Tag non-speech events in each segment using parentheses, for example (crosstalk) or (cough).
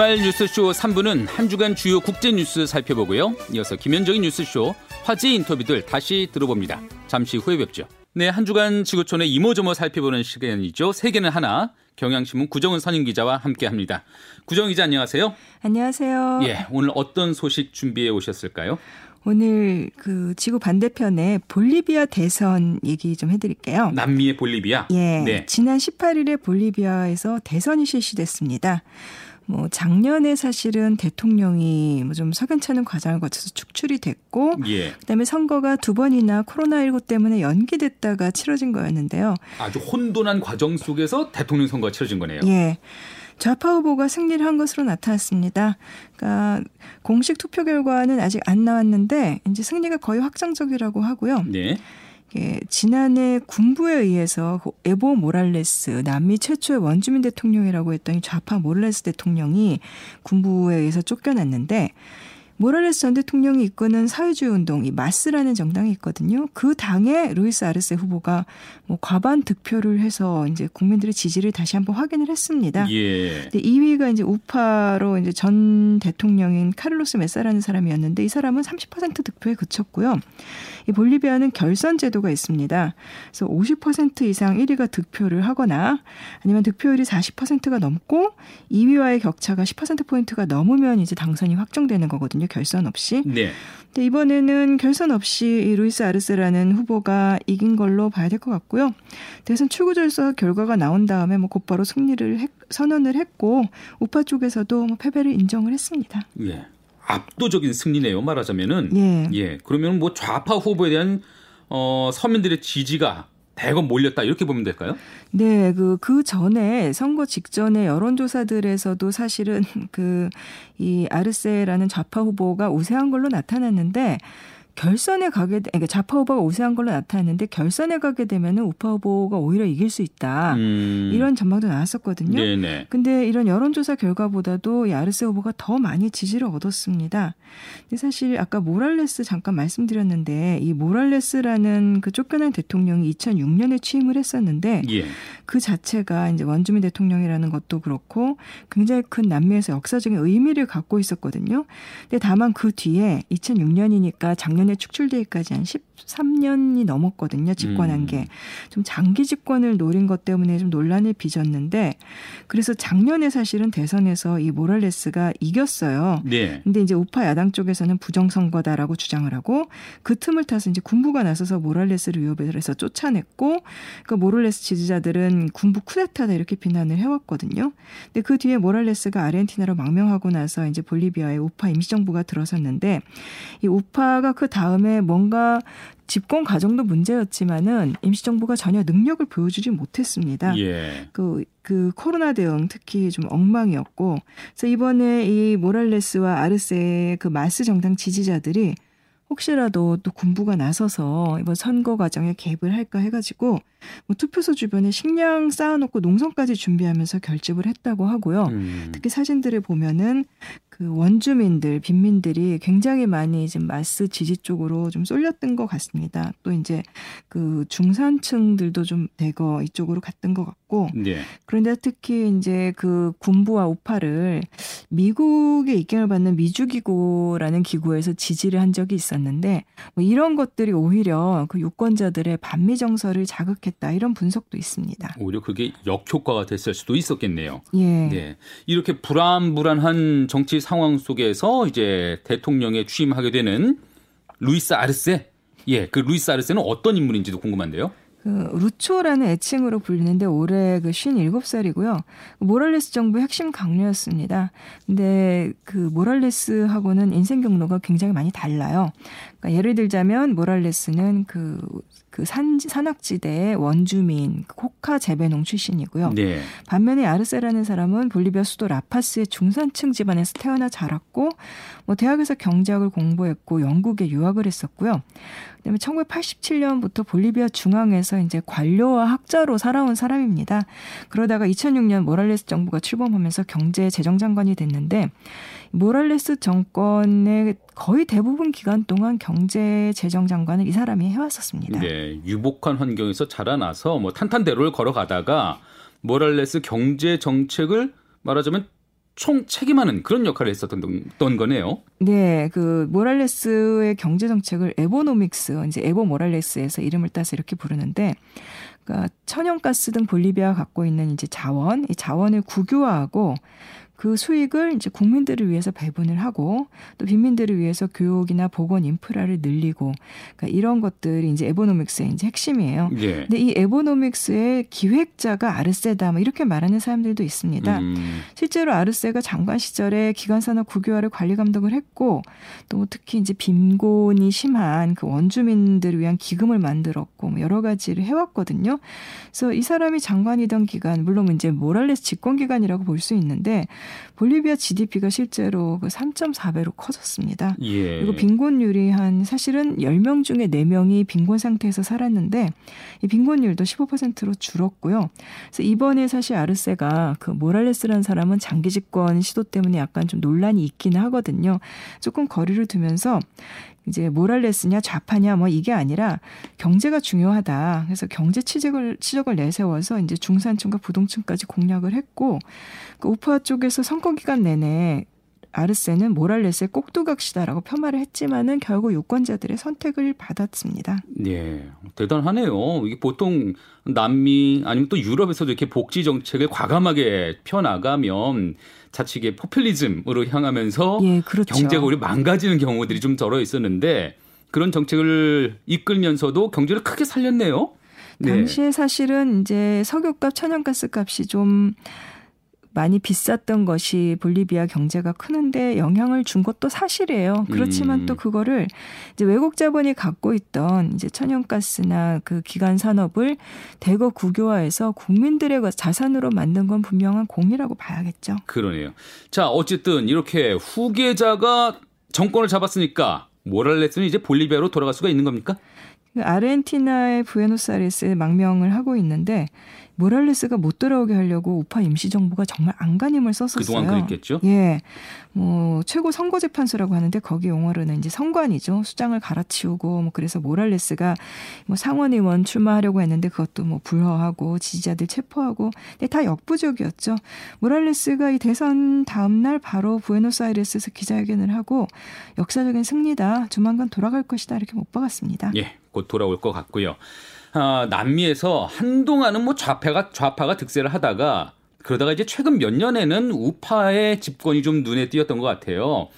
주말 뉴스쇼 3부는 한 주간 주요 국제 뉴스 살펴보고요. 이어서 김현정의 뉴스쇼 화제 인터뷰들 다시 들어봅니다. 잠시 후에 뵙죠. 네, 한 주간 지구촌의 이모저모 살펴보는 시간이죠. 세계는 하나. 경향신문 구정은 선임 기자와 함께합니다. 구정 기자 안녕하세요. 안녕하세요. 예, 오늘 어떤 소식 준비해 오셨을까요? 오늘 그 지구 반대편에 볼리비아 대선 얘기 좀 해드릴게요. 남미의 볼리비아. 예, 네. 지난 18일에 볼리비아에서 대선이 실시됐습니다. 뭐 작년에 사실은 대통령이 뭐 좀 석연찮은 과정을 거쳐서 축출이 됐고 예. 그다음에 선거가 두 번이나 코로나19 때문에 연기됐다가 치러진 거였는데요. 아주 혼돈한 과정 속에서 대통령 선거가 치러진 거네요. 예. 좌파 후보가 승리를 한 것으로 나타났습니다. 그러니까 공식 투표 결과는 아직 안 나왔는데 이제 승리가 거의 확정적이라고 하고요. 네. 예, 지난해 군부에 의해서 에보 모랄레스 남미 최초의 원주민 대통령이라고 했더니 좌파 모랄레스 대통령이 군부에 의해서 쫓겨났는데 모랄레스 전 대통령이 이끄는 사회주의 운동, 이 마스라는 정당이 있거든요. 그 당에 루이스 아르세 후보가 뭐 과반 득표를 해서 이제 국민들의 지지를 다시 한번 확인을 했습니다. 예. 근데 2위가 이제 우파로 이제 전 대통령인 카를로스 메사라는 사람이었는데 이 사람은 30% 득표에 그쳤고요. 이 볼리비아는 결선 제도가 있습니다. 그래서 50% 이상 1위가 득표를 하거나 아니면 득표율이 40%가 넘고 2위와의 격차가 10%포인트가 넘으면 이제 당선이 확정되는 거거든요. 결선 없이. 네. 근데 이번에는 결선 없이 이 루이스 아르세라는 후보가 이긴 걸로 봐야 될 것 같고요. 대선 출구절서 결과가 나온 다음에 뭐 곧바로 승리를 했, 선언을 했고 우파 쪽에서도 뭐 패배를 인정을 했습니다. 예. 압도적인 승리네요. 말하자면은 예. 예. 그러면 뭐 좌파 후보에 대한 어 서민들의 지지가 대거 몰렸다 이렇게 보면 될까요? 네, 그, 그 전에 선거 직전에 여론조사들에서도 사실은 (laughs) 그 이 아르세라는 좌파 후보가 우세한 걸로 나타났는데 결선에 가게 그러니까 좌파 후보가 우세한 걸로 나타났는데 결선에 가게 되면은 우파 후보가 오히려 이길 수 있다. 음. 이런 전망도 나왔었거든요. 네네. 근데 이런 여론조사 결과보다도 이 아르세 후보가 더 많이 지지를 얻었습니다. 근데 사실 아까 모랄레스 잠깐 말씀드렸는데 이 모랄레스라는 그 쫓겨난 대통령이 2006년에 취임을 했었는데 예. 그 자체가 이제 원주민 대통령이라는 것도 그렇고 굉장히 큰 남미에서 역사적인 의미를 갖고 있었거든요. 근데 다만 그 뒤에 2006년이니까 작년에 작년에 축출되기까지 한 13년이 넘었거든요. 집권한 음. 게. 좀 장기 집권을 노린 것 때문에 좀 논란을 빚었는데 그래서 작년에 사실은 대선에서 이 모랄레스가 이겼어요. 네. 근데 이제 우파 야당 쪽에서는 부정선거다라고 주장을 하고 그 틈을 타서 이제 군부가 나서서 모랄레스를 위협을 해서 쫓아냈고 그 모랄레스 지지자들은 군부 쿠데타다 이렇게 비난을 해왔거든요. 근데 그 뒤에 모랄레스가 아르헨티나로 망명하고 나서 이제 볼리비아의 우파 임시정부가 들어섰는데 이 우파가 그 다음에 뭔가 집권 과정도 문제였지만은 임시정부가 전혀 능력을 보여주지 못했습니다. 예. 그, 그 코로나 대응 특히 좀 엉망이었고, 그래서 이번에 이 모랄레스와 아르세의 그 마스 정당 지지자들이 혹시라도 또 군부가 나서서 이번 선거 과정에 개입을 할까 해가지고 뭐 투표소 주변에 식량 쌓아놓고 농성까지 준비하면서 결집을 했다고 하고요. 음. 특히 사진들을 보면은 그 원주민들, 빈민들이 굉장히 많이 지금 마스 지지 쪽으로 좀 쏠렸던 것 같습니다. 또 이제 그 중산층들도 좀 대거 이쪽으로 갔던 것 같고. 네. 그런데 특히 이제 그 군부와 우파를 미국의 입김을 받는 미주기구라는 기구에서 지지를 한 적이 있었는데 뭐 이런 것들이 오히려 그 유권자들의 반미 정서를 자극 했다 이런 분석도 있습니다. 오히려 그게 역효과가 됐을 수도 있었겠네요. 예. 네. 이렇게 불안불안한 정치 상황 속에서 이제 대통령에 취임하게 되는 루이스 아르세. 예, 그 루이스 아르세는 어떤 인물인지도 궁금한데요. 그 루초라는 애칭으로 불리는데 올해 그 57살이고요. 모랄레스 정부의 핵심 강료였습니다. 근데 그 모랄레스하고는 인생 경로가 굉장히 많이 달라요. 그러니까 예를 들자면 모랄레스는 그, 그 산, 산악지대의 원주민, 코카 재배농 출신이고요. 네. 반면에 아르세라는 사람은 볼리비아 수도 라파스의 중산층 집안에서 태어나 자랐고, 뭐 대학에서 경제학을 공부했고, 영국에 유학을 했었고요. 그다음에 1987년부터 볼리비아 중앙에서 이제 관료와 학자로 살아온 사람입니다. 그러다가 2006년 모랄레스 정부가 출범하면서 경제 재정 장관이 됐는데 모랄레스 정권의 거의 대부분 기간 동안 경제 재정 장관을 이 사람이 해왔었습니다. 네, 유복한 환경에서 자라나서 뭐 탄탄대로를 걸어가다가 모랄레스 경제 정책을 말하자면 총 책임하는 그런 역할을 했었던 거네요. 네, 그 모랄레스의 경제 정책을 에보노믹스 이제 에보 모랄레스에서 이름을 따서 이렇게 부르는데 그러니까 천연가스 등 볼리비아가 갖고 있는 이제 자원, 이 자원을 국유화하고 그 수익을 이제 국민들을 위해서 배분을 하고 또 빈민들을 위해서 교육이나 보건 인프라를 늘리고 그러니까 이런 것들이 이제 에보노믹스의 이제 핵심이에요. 예. 근데 이 에보노믹스의 기획자가 아르세다 뭐 이렇게 말하는 사람들도 있습니다. 음. 실제로 아르세가 장관 시절에 기관산업 국유화를 관리 감독을 했고 또 특히 이제 빈곤이 심한 그 원주민들을 위한 기금을 만들었고 뭐 여러 가지를 해왔거든요. 그래서 이 사람이 장관이던 기간 물론 이제 모랄레스 집권 기간이라고 볼 수 있는데 볼리비아 GDP가 실제로 그 3.4배로 커졌습니다. 예. 그리고 빈곤율이 한 사실은 10명 중에 4명이 빈곤 상태에서 살았는데 이 빈곤율도 15%로 줄었고요. 그래서 이번에 사실 아르세가 그 모랄레스라는 사람은 장기 집권 시도 때문에 약간 좀 논란이 있기는 하거든요. 조금 거리를 두면서 이제 모랄레스냐 좌파냐 뭐 이게 아니라 경제가 중요하다. 그래서 경제 치적을 치적을 내세워서 이제 중산층과 부동층까지 공략을 했고 그 우파 쪽에서 선거 기간 내내 아르세는 모랄레스의 꼭두각시다라고 폄하를 했지만은 결국 유권자들의 선택을 받았습니다. 네, 대단하네요. 이게 보통 남미 아니면 또 유럽에서도 이렇게 복지 정책을 과감하게 펴나가면 자칫게 포퓰리즘으로 향하면서 예, 그렇죠. 경제가 우리 망가지는 경우들이 좀 덜어 있었는데 그런 정책을 이끌면서도 경제를 크게 살렸네요. 네. 당시에 사실은 이제 석유값, 천연가스 값이 좀 많이 비쌌던 것이 볼리비아 경제가 크는데 영향을 준 것도 사실이에요. 그렇지만 음. 또 그거를 이제 외국 자본이 갖고 있던 이제 천연가스나 그 기간 산업을 대거 국유화해서 국민들의 자산으로 만든 건 분명한 공이라고 봐야겠죠. 그러네요. 자, 어쨌든 이렇게 후계자가 정권을 잡았으니까 모랄레스는 이제 볼리비아로 돌아갈 수가 있는 겁니까? 그 아르헨티나의 부에노스아이레스에 망명을 하고 있는데 모랄레스가 못 돌아오게 하려고 우파 임시정부가 정말 안간힘을 썼었어요. 그동안 그랬겠죠. 예. 뭐 최고 선거재판소라고 하는데 거기 용어로는 이제 선관이죠. 수장을 갈아치우고 뭐 그래서 모랄레스가 뭐 상원의원 출마하려고 했는데 그것도 뭐 불허하고 지지자들 체포하고 근데 다 역부족이었죠. 모랄레스가 이 대선 다음 날 바로 부에노스아이레스에서 기자회견을 하고 역사적인 승리다. 조만간 돌아갈 것이다. 이렇게 못 박았습니다. 예. 곧 돌아올 것 같고요. 아, 남미에서 한동안은 뭐 좌파가 좌파가 득세를 하다가 그러다가 이제 최근 몇 년에는 우파의 집권이 좀 눈에 띄었던 것 같아요.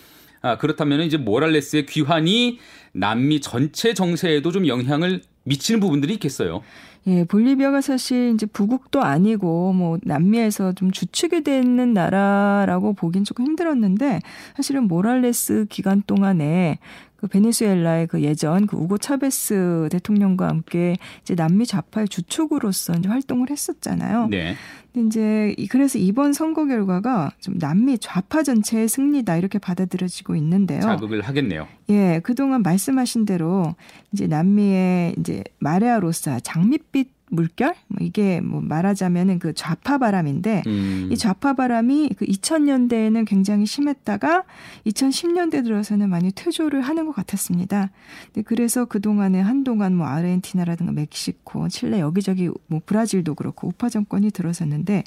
아, 그렇다면 이제 모랄레스의 귀환이 남미 전체 정세에도 좀 영향을 미치는 부분들이 있겠어요. 예, 볼리비아가 사실 이제 부국도 아니고 뭐 남미에서 좀 주축이 되는 나라라고 보긴 조금 힘들었는데 사실은 모랄레스 기간 동안에 그 베네수엘라의 그 예전 그 우고 차베스 대통령과 함께 이제 남미 좌파의 주축으로서 이제 활동을 했었잖아요. 네. 근데 이제 그래서 이번 선거 결과가 좀 남미 좌파 전체의 승리다 이렇게 받아들여지고 있는데요. 자극을 하겠네요. 예, 그동안 말씀하신 대로 이제 남미의 이제 마레아 로사 장밋빛 물결 뭐 이게 뭐 말하자면은 그 좌파 바람인데 음. 이 좌파 바람이 그 2000년대에는 굉장히 심했다가 2010년대 들어서는 많이 퇴조를 하는 것 같았습니다. 근데 그래서 그 동안에 한동안 뭐 아르헨티나라든가 멕시코, 칠레 여기저기 뭐 브라질도 그렇고 우파 정권이 들어섰는데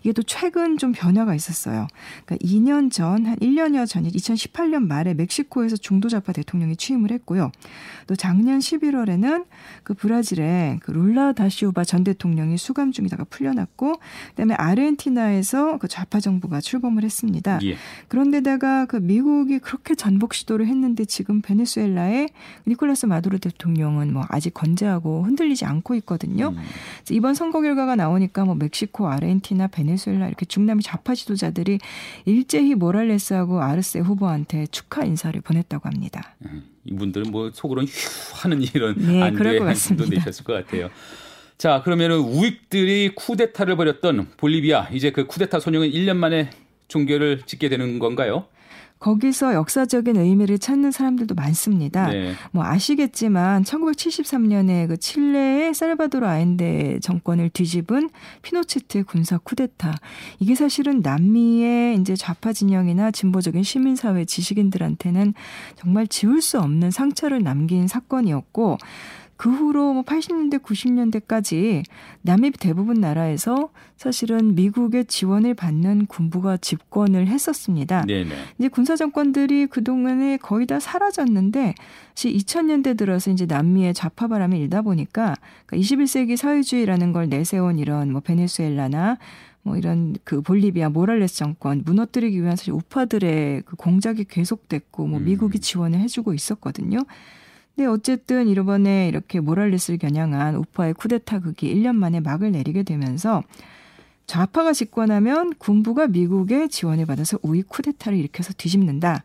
이게 또 최근 좀 변화가 있었어요. 그러니까 2년 전 한 1년여 전이 2018년 말에 멕시코에서 중도 좌파 대통령이 취임을 했고요. 또 작년 11월에는 그 브라질의 그 룰라 다시 다시오바 전 대통령이 수감 중이다가 풀려났고 그다음에 아르헨티나에서 그 좌파 정부가 출범을 했습니다. 예. 그런데다가 그 미국이 그렇게 전복 시도를 했는데 지금 베네수엘라의 니콜라스 마두로 대통령은 뭐 아직 건재하고 흔들리지 않고 있거든요. 음. 이번 선거 결과가 나오니까 뭐 멕시코, 아르헨티나, 베네수엘라 이렇게 중남미 좌파 지도자들이 일제히 모랄레스하고 아르세 후보한테 축하 인사를 보냈다고 합니다. 음. 이분들은 뭐 속으로는 휴 하는 이런 네, 안도의 한숨도 내셨을 것 같아요. 자, 그러면은 우익들이 쿠데타를 벌였던 볼리비아 이제 그 쿠데타 소녀은 1년 만에 종결을 짓게 되는 건가요? 거기서 역사적인 의미를 찾는 사람들도 많습니다. 네. 뭐 아시겠지만 1973년에 그 칠레의 살바도르 아엔데 정권을 뒤집은 피노체트의 군사 쿠데타. 이게 사실은 남미의 이제 좌파 진영이나 진보적인 시민 사회 지식인들한테는 정말 지울 수 없는 상처를 남긴 사건이었고 그 후로 뭐 80년대, 90년대까지 남미 대부분 나라에서 사실은 미국의 지원을 받는 군부가 집권을 했었습니다. 네네. 이제 군사 정권들이 그 동안에 거의 다 사라졌는데 2000년대 들어서 이제 남미의 좌파 바람이 일다 보니까 21세기 그러니까 사회주의라는 걸 내세운 이런 뭐 베네수엘라나 뭐 이런 그 볼리비아 모랄레스 정권 무너뜨리기 위한 사실 우파들의 그 공작이 계속됐고 뭐 미국이 음. 지원을 해주고 있었거든요. 근데 어쨌든 이번에 이렇게 모랄레스를 겨냥한 우파의 쿠데타 극이 1년 만에 막을 내리게 되면서 좌파가 집권하면 군부가 미국의 지원을 받아서 우익 쿠데타를 일으켜서 뒤집는다.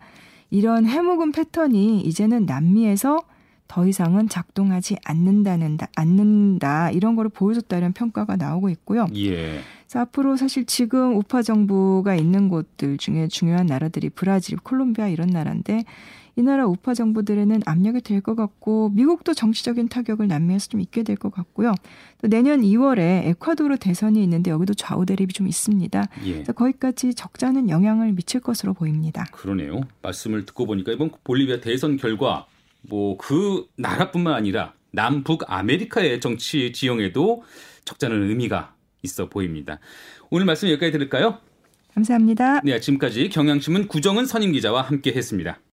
이런 해묵은 패턴이 이제는 남미에서 더 이상은 작동하지 않는다는 않는다 이런 거를 보여줬다는 평가가 나오고 있고요. 예. 그래서 앞으로 사실 지금 우파 정부가 있는 곳들 중에 중요한 나라들이 브라질, 콜롬비아 이런 나라인데 이 나라 우파 정부들에는 압력이 될 것 같고 미국도 정치적인 타격을 남미에서 좀 있게 될 것 같고요. 또 내년 2월에 에콰도르 대선이 있는데 여기도 좌우 대립이 좀 있습니다. 예. 그래서 거기까지 적잖은 영향을 미칠 것으로 보입니다. 그러네요. 말씀을 듣고 보니까 이번 볼리비아 대선 결과 뭐 그 나라뿐만 아니라 남북 아메리카의 정치 지형에도 적잖은 의미가 있어 보입니다. 오늘 말씀 여기까지 들을까요? 감사합니다. 네, 지금까지 경향신문 구정은 선임 기자와 함께 했습니다.